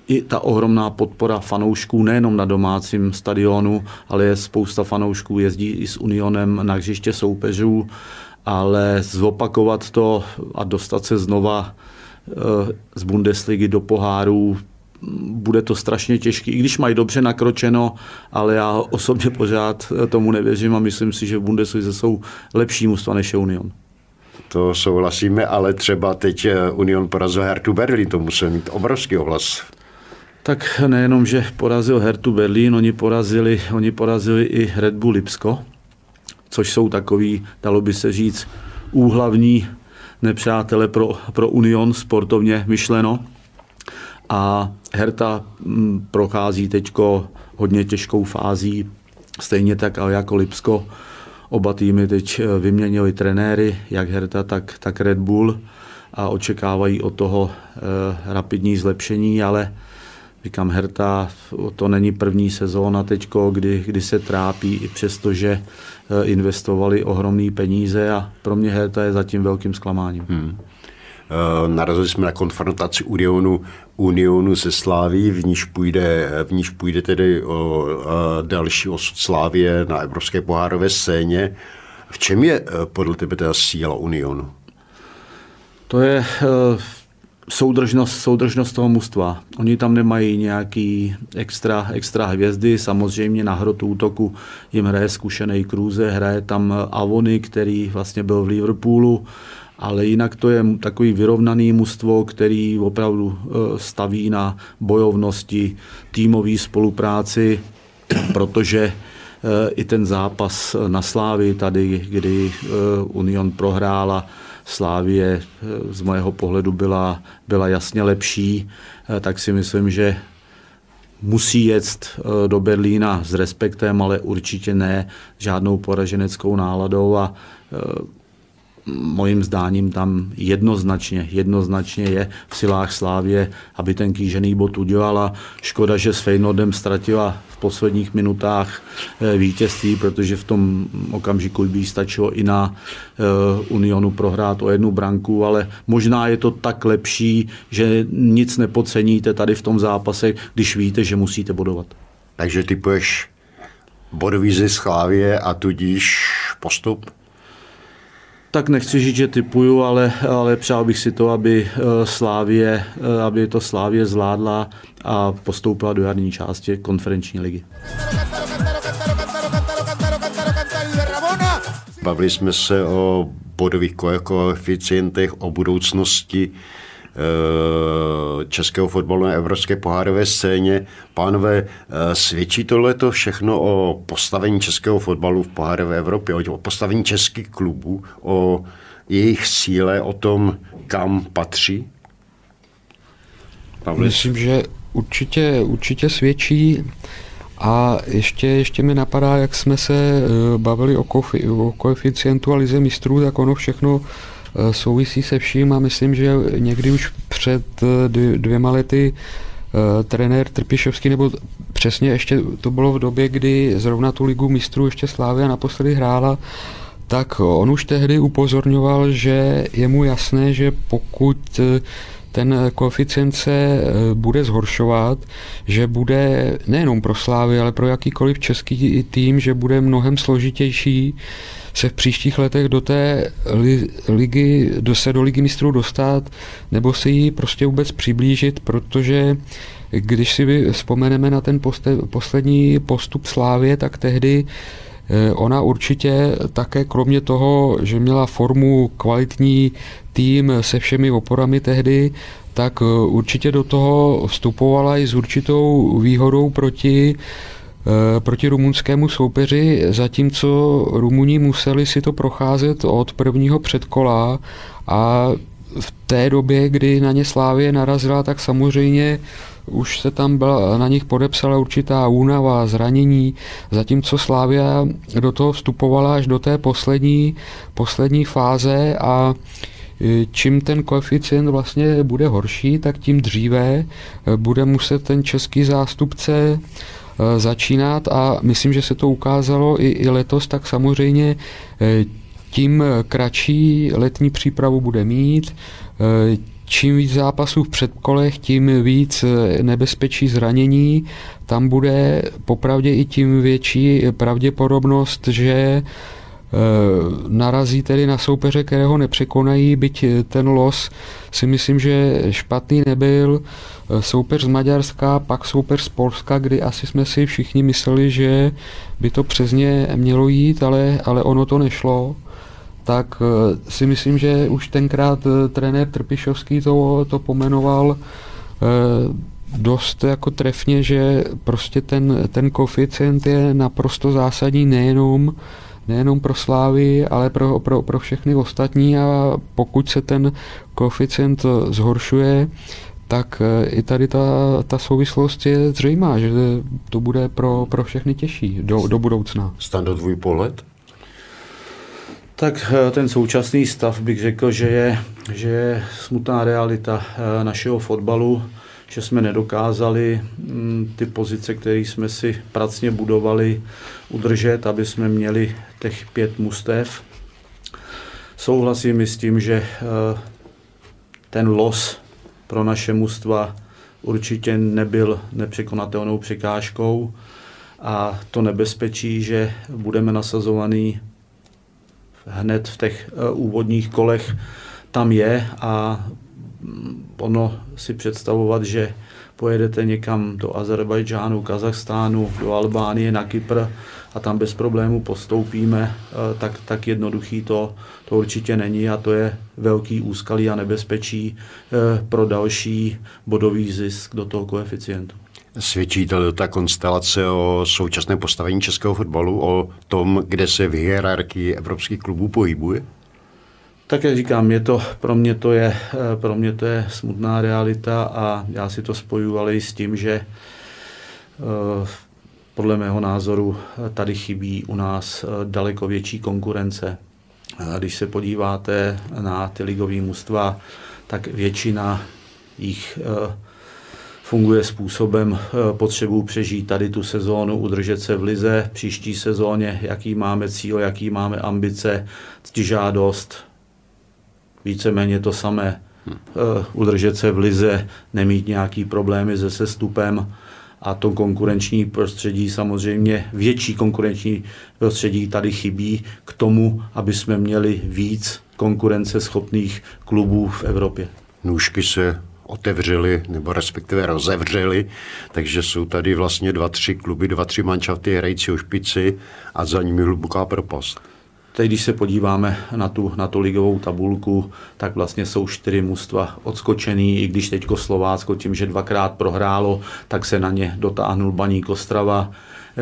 i ta ohromná podpora fanoušků nejenom na domácím stadionu, ale je spousta fanoušků jezdí i s Unionem na hřiště soupeřů, ale zopakovat to a dostat se znova eh, z Bundesligy do pohárů, bude to strašně těžké, i když mají dobře nakročeno, ale já osobně pořád tomu nevěřím a myslím si, že v Bundeslize jsou lepší mužstva než je Union. To souhlasíme, ale třeba teď eh, Union porazil Hertu Berlin, to musí mít obrovský ohlas tak nejenom, že porazil Hertu Berlín, oni porazili, oni porazili i Red Bull Lipsko, což jsou takový, dalo by se říct, úhlavní nepřátele pro, pro Union sportovně myšleno. A Herta mm, prochází teď hodně těžkou fází, stejně tak ale jako Lipsko. Oba týmy teď eh, vyměnili trenéry, jak Herta, tak, tak Red Bull a očekávají od toho e, rapidní zlepšení, ale Říkám, Herta, to není první sezóna teď, kdy, kdy se trápí, i přesto, že eh, investovali ohromné peníze a pro mě Herta je zatím velkým zklamáním. Hmm. Eh, narazili jsme na konfrontaci Unionu, Unionu se Sláví, v níž půjde, v níž půjde tedy o další osud Slávě na evropské pohárové scéně. V čem je podle tebe ta síla Unionu? To je soudržnost, soudržnost toho mužstva. Oni tam nemají nějaký extra, extra hvězdy, samozřejmě na hrotu útoku jim hraje zkušený Kruze, hraje tam Avony, který vlastně byl v Liverpoolu, ale jinak to je takový vyrovnaný mužstvo, který opravdu eh, staví na bojovnosti, týmové spolupráci, protože eh, i ten zápas na Slávy tady, kdy eh, Union prohrála, Slávie eh, z mého pohledu byla, byla jasně lepší, eh, tak si myslím, že musí jet eh, do Berlína s respektem, ale určitě ne žádnou poraženeckou náladou a mojím zdáním tam jednoznačně, jednoznačně je v silách Slávě, aby ten kýžený bod udělala. Škoda, že s Feynordem ztratila v posledních minutách eh, vítězství, protože v tom okamžiku by stačilo i na eh, Unionu prohrát o jednu branku, ale možná je to tak lepší, že nic nepodceníte tady v tom zápase, když víte, že musíte bodovat. Takže typuješ bodový zisk Slávě a tudíž postup? Tak nechci říct, že typuju, ale, ale přál bych si to, aby eh, Slávě, eh, aby to Slávě zvládla a postoupila do jarní části konferenční ligy. Bavili jsme se o bodových koeficientech, o budoucnosti českého fotbalu na evropské pohárové scéně. Pánové, svědčí tohle to všechno o postavení českého fotbalu v pohárové Evropě, o postavení českých klubů, o jejich síle, o tom, kam patří? Pavlis. Myslím, že určitě, určitě svědčí. A ještě, ještě mi napadá, jak jsme se eh, bavili o, kofi, o koeficientu a lize mistrů, tak ono všechno eh, souvisí se vším a myslím, že někdy už před eh, dvěma lety trenér Trpišovský, nebo přesně ještě to bylo v době, kdy zrovna tu ligu mistrů ještě Slávia naposledy hrála, tak on už tehdy upozorňoval, že je mu jasné, že pokud ten koeficient se eh, bude zhoršovat, že bude nejenom pro Slávy, ale pro jakýkoliv český tým, že bude mnohem složitější se v příštích letech do té ligy, do se do ligy mistrů dostat, nebo si ji prostě vůbec přiblížit, protože když si vzpomeneme na ten poste, poslední postup Slávě, tak tehdy eh, Ona určitě také kromě toho, že měla formu kvalitní tým se všemi oporami tehdy, tak eh, určitě do toho vstupovala i s určitou výhodou proti proti rumunskému soupeři, zatímco Rumuni museli si to procházet od prvního předkola a v té době, kdy na ně Slávě narazila, tak samozřejmě už se tam byla, na nich podepsala určitá únava, zranění, zatímco Slávia do toho vstupovala až do té poslední, poslední fáze a čím ten koeficient vlastně bude horší, tak tím dříve eh, bude muset ten český zástupce eh, začínat a myslím, že se to ukázalo i, i letos, tak samozřejmě eh, tím kratší letní přípravu bude mít, čím víc zápasů v předkolech, tím víc nebezpečí zranění, tam bude. Popravdě i tím větší pravděpodobnost, že Eh, narazí tedy na soupeře, kterého nepřekonají, byť ten los si myslím, že špatný nebyl. Eh, soupeř z Maďarska, pak soupeř z Polska, kdy asi jsme si všichni mysleli, že by to přes ně mělo jít, ale, ale ono to nešlo tak eh, si myslím, že už tenkrát trenér Trpišovský to, to pomenoval dost jako trefně, že prostě ten, ten koeficient je naprosto zásadní nejenom nejenom pro Slávy, ale pro, pro, pro všechny ostatní a pokud se ten koeficient zhoršuje, tak eh, i tady ta, ta souvislost je zřejmá, že to bude pro, pro všechny těžší do, do budoucna. Stando, tvůj pohled? Tak eh, ten současný stav bych řekl, že je, že je smutná realita eh, našeho fotbalu, že jsme nedokázali mm, ty pozice, které jsme si pracně budovali, udržet, aby jsme měli těch pět mustev. Souhlasím s tím, že eh, ten los pro naše mužstva určitě nebyl nepřekonatelnou překážkou a to nebezpečí, že budeme nasazovaný hned v těch eh, úvodních kolech, tam je a mm, ono si představovat, že pojedete někam do Azerbajdžánu, Kazachstánu, do Albánie, na Kypr a tam bez problému postoupíme, eh, tak, tak jednoduchý to, to určitě není a to je velký úskalí a nebezpečí eh, pro další bodový zisk do toho koeficientu. Svědčí to ta konstelace o současném postavení českého fotbalu, o tom, kde se v hierarchii evropských klubů pohybuje? Tak jak říkám, je to, pro, mě to je, eh, pro mě to je smutná realita a já si to spojuju ale i s tím, že podle mého názoru tady chybí u nás eh, daleko větší konkurence. Když se podíváte na ty ligové mužstva, tak většina jich eh, funguje způsobem eh, potřebu přežít tady tu sezónu, udržet se v lize, příští sezóně, jaký máme cíl, jaký máme ambice, ctižádost, víceméně to samé, udržet se v lize, nemít nějaký problémy se sestupem, a to konkurenční prostředí samozřejmě, větší konkurenční prostředí tady chybí k tomu, aby jsme měli víc konkurenceschopných klubů v Evropě. Nůžky se otevřely, nebo respektive rozevřely, takže jsou tady vlastně dva, tři kluby, dva, tři manšafty hrající o špici a za nimi hluboká propast. Teď, když se podíváme na tu, na tu ligovou tabulku, tak vlastně jsou čtyři mužstva odskočený, i když teďko Slovácko tím, že dvakrát prohrálo, tak se na ně dotáhnul Baník Ostrava,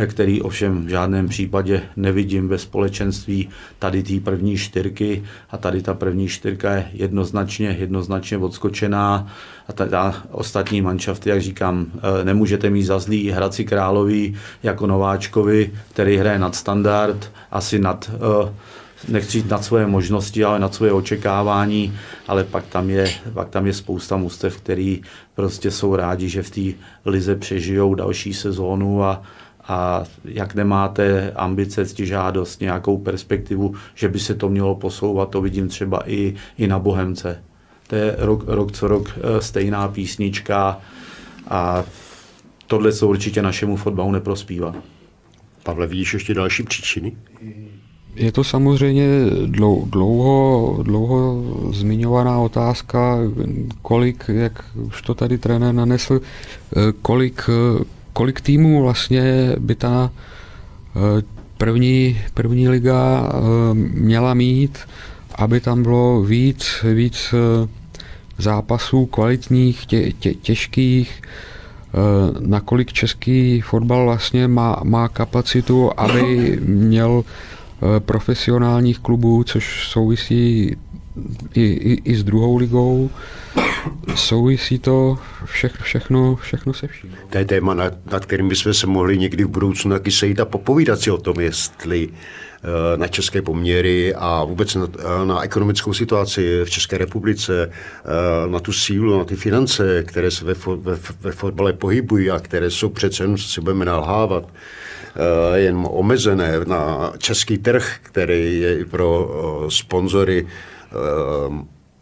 který ovšem v žádném případě nevidím ve společenství tady té první čtyřky. A tady ta první čtyřka je jednoznačně, jednoznačně odskočená. A ta, ta ostatní manšafty, jak říkám, eh, nemůžete mít za zlý Hradci Králový jako Nováčkovi, který hraje nad standard, asi nad uh, nechci jít nad svoje možnosti, ale nad svoje očekávání, ale pak tam je, pak tam je spousta mustev, který prostě jsou rádi, že v té lize přežijou další sezónu a, a jak nemáte ambice, žádost, nějakou perspektivu, že by se to mělo posouvat, to vidím třeba i, i na Bohemce. To je rok, rok co rok eh, stejná písnička a tohle se určitě našemu fotbalu neprospívá. Pavle, vidíš ještě další příčiny? Je to samozřejmě dlouho, dlouho zmiňovaná otázka, kolik, jak už to tady trenér nanesl, eh, kolik, kolik týmů vlastně by ta eh, první, první liga eh, měla mít, aby tam bylo víc, víc zápasů kvalitních, tě, tě, těžkých, nakolik český fotbal vlastně má, má kapacitu, aby měl Eh, profesionálních klubů, což souvisí i, i, i s druhou ligou. Souvisí to vše, všechno, všechno se vším. To je téma, nad, nad kterým bychom se mohli někdy v budoucnu taky sejít a popovídat si o tom, jestli eh, na české poměry a vůbec na, na ekonomickou situaci v České republice, eh, na tu sílu, na ty finance, které se ve, ve, ve fotbale pohybují a které jsou přece jenom, si budeme nalhávat, Eh, jen omezené na český trh, který je i pro eh, sponzory eh,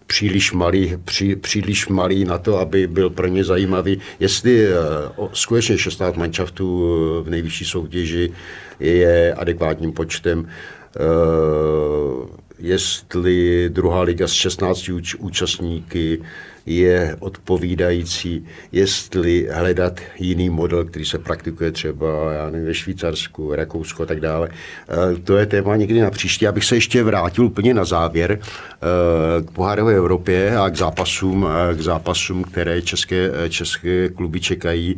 příliš malý, pří, příliš malý na to, aby byl pro ně zajímavý. Jestli uh, skutečně 16 manšaftů v nejvyšší soutěži je adekvátním počtem, uh, jestli druhá liga s 16 účastníky je odpovídající, jestli hledat jiný model, který se praktikuje třeba já nevím, ve Švýcarsku, Rakousku a tak dále. Eh, to je téma někdy na příště. Abych se ještě vrátil úplně na závěr eh, k pohárové Evropě a k zápasům, eh, k zápasům, které české, české kluby čekají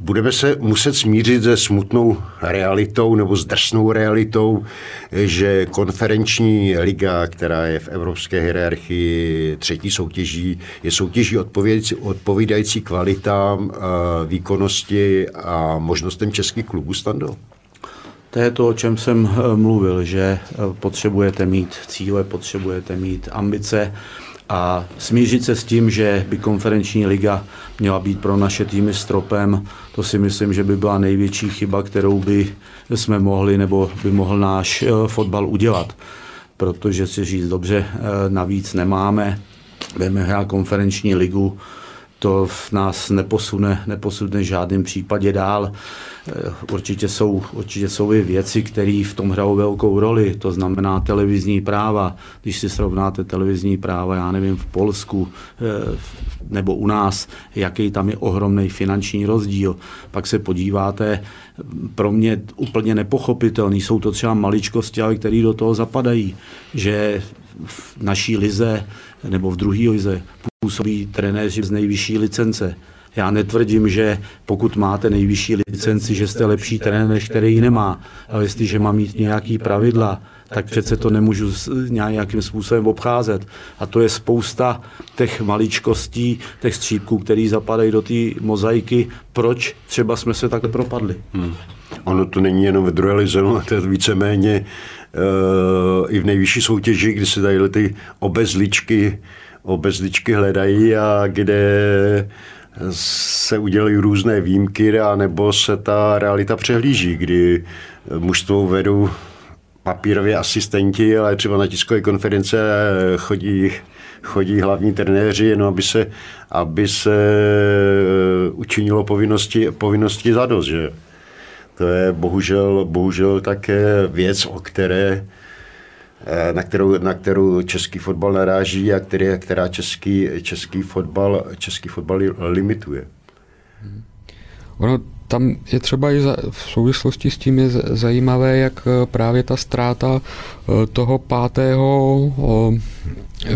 budeme se muset smířit se smutnou realitou nebo s drsnou realitou, že konferenční liga, která je v evropské hierarchii třetí soutěží, je soutěží odpovídající, odpovídající kvalitám, výkonnosti a možnostem českých klubů Stando? To je to, o čem jsem eh, mluvil, že eh, potřebujete mít cíle, potřebujete mít ambice a smířit se s tím, že by konferenční liga měla být pro naše týmy stropem, to si myslím, že by byla největší chyba, kterou by jsme mohli nebo by mohl náš eh, fotbal udělat. Protože si říct dobře, eh, navíc nemáme, budeme hrát konferenční ligu, to v nás neposune, neposune v žádném případě dál. Eh, určitě jsou, určitě jsou i věci, které v tom hrajou velkou roli, to znamená televizní práva. Když si srovnáte televizní práva, já nevím, v Polsku eh, nebo u nás, jaký tam je ohromný finanční rozdíl. Pak se podíváte, pro mě úplně nepochopitelný, jsou to třeba maličkosti, ale které do toho zapadají, že v naší lize nebo v druhé lize působí trenéři z nejvyšší licence. Já netvrdím, že pokud máte nejvyšší licenci, že jste lepší trenér, než který ji nemá. Ale jestliže mám mít nějaký pravidla, tak přece to nemůžu nějakým způsobem obcházet. A to je spousta těch maličkostí, těch střípků, které zapadají do té mozaiky, proč třeba jsme se tak propadli. Hmm. Ono to není jenom ve druhé lize, no, to je víceméně i v nejvyšší soutěži, kdy se tady ty obezličky, obezličky hledají a kde se udělají různé výjimky, a nebo se ta realita přehlíží, kdy mužstvo vedou papírově asistenti, ale třeba na tiskové konference chodí, chodí hlavní trenéři, jenom aby se, aby se učinilo povinnosti, povinnosti zadost. Že? To je bohužel, bohužel také věc, o které Eh, na kterou, na kterou český fotbal naráží a který, která český, český, fotbal, český fotbal limituje. Ono tam je třeba i v souvislosti s tím je zajímavé, jak právě ta ztráta toho pátého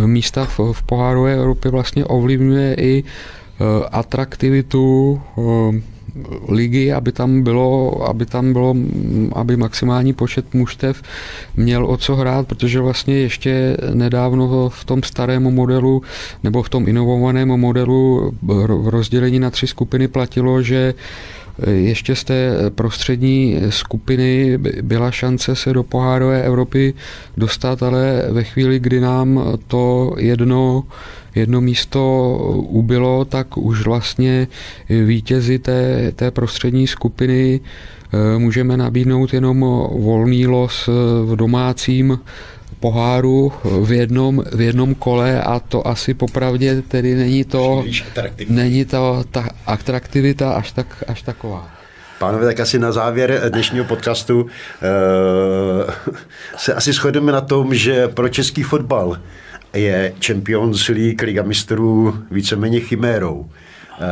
místa v, v pohárové Evropě vlastně ovlivňuje i atraktivitu ligy, aby tam bylo, aby tam bylo, aby maximální počet mužstev měl o co hrát, protože vlastně ještě nedávno v tom starém modelu nebo v tom inovovaném modelu v rozdělení na tři skupiny platilo, že ještě z té prostřední skupiny byla šance se do pohárové Evropy dostat, ale ve chvíli, kdy nám to jedno jedno místo ubylo, tak už vlastně vítězi té, té prostřední skupiny eh, můžeme nabídnout jenom volný los v domácím poháru v jednom, v jednom kole a to asi popravdě tedy není to, není to ta atraktivita až, tak, až taková. Pánové, tak asi na závěr dnešního podcastu e, se asi shodeme na tom, že pro český fotbal je Champions League, Liga mistrů víceméně chimérou. E,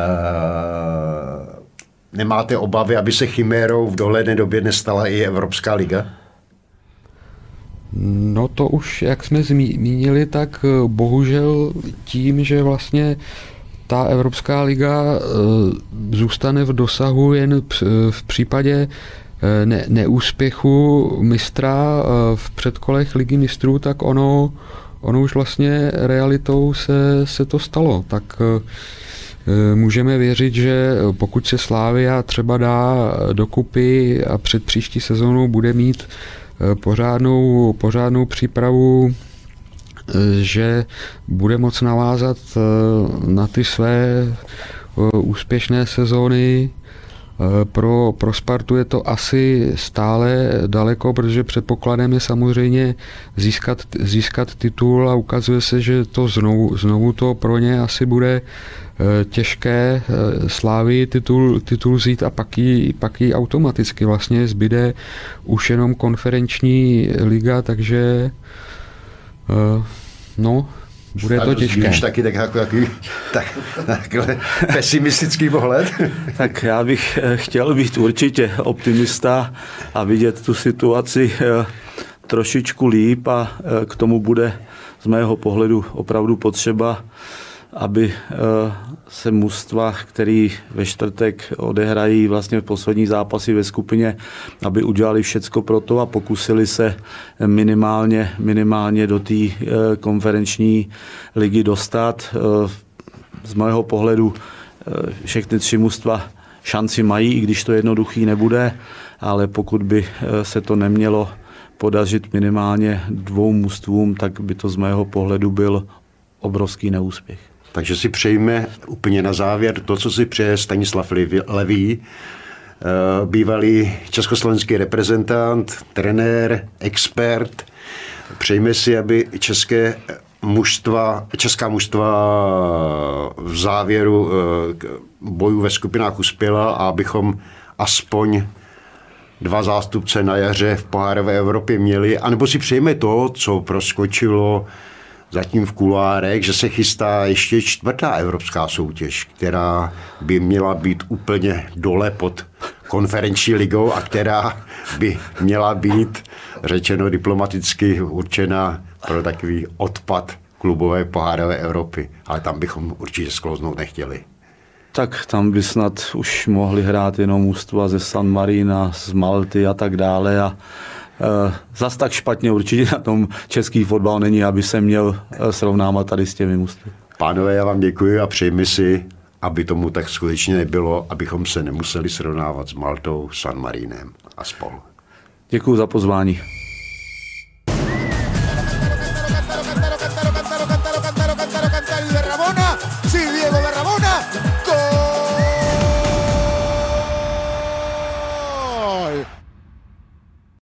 nemáte obavy, aby se chimérou v dohledné době nestala i Evropská liga? No to už, jak jsme zmínili, tak eh, bohužel tím, že vlastně ta Evropská liga eh, zůstane v dosahu jen v případě ne, neúspěchu mistra v předkolech ligy mistrů, tak ono ono už vlastně realitou se, se to stalo. Tak eh, můžeme věřit, že pokud se Slávia třeba dá dokupy a před příští sezónou bude mít eh, pořádnou, pořádnou přípravu, eh, že bude moc navázat na ty své úspěšné sezóny, Eh, pro, pro Spartu je to asi stále daleko, protože předpokladem je samozřejmě získat, získat titul a ukazuje se, že to znovu, znovu to pro ně asi bude eh, těžké eh, slávy titul, titul vzít a pak ji, pak ji automaticky vlastně zbyde už jenom konferenční liga, takže no, bude to těžké. Už taky tak, jako, jaký, tak, takhle pesimistický pohled? tak já bych eh, chtěl být určitě optimista a vidět tu situaci eh, trošičku líp a eh, k tomu bude z mého pohledu opravdu potřeba aby eh, se mužstva, který ve čtvrtek odehrají vlastně v poslední zápasy ve skupině, aby udělali všecko pro to a pokusili se minimálně, minimálně do té eh, konferenční ligy dostat. Eh, z mého pohledu všechny tři mužstva šanci mají, i když to jednoduchý nebude, ale pokud by se to nemělo podařit minimálně dvou mužstvům, tak by to z mého pohledu byl obrovský neúspěch. Takže si přejme úplně na závěr to, co si přeje Stanislav Levý, eh, bývalý československý reprezentant, trenér, expert. Přejme si, aby české mužstva, česká mužstva v závěru eh, bojů ve skupinách uspěla a abychom aspoň dva zástupce na jaře v pohárové Evropě měli, anebo si přejme to, co proskočilo zatím v kuloárech, že se chystá ještě čtvrtá evropská soutěž, která by měla být úplně dole pod konferenční ligou a která by měla být, řečeno diplomaticky, určena pro takový odpad klubové pohárové Evropy. Ale tam bychom určitě sklouznout nechtěli. Tak tam by snad už mohli hrát jenom ústva ze San Marina, z Malty a tak dále a zas tak špatně určitě na tom český fotbal není, aby se měl eh, srovnávat tady s těmi musty. Pánové, já vám děkuji a přejmi si, aby tomu tak skutečně nebylo, abychom se nemuseli srovnávat s Maltou, San Marínem a spol. Děkuji za pozvání.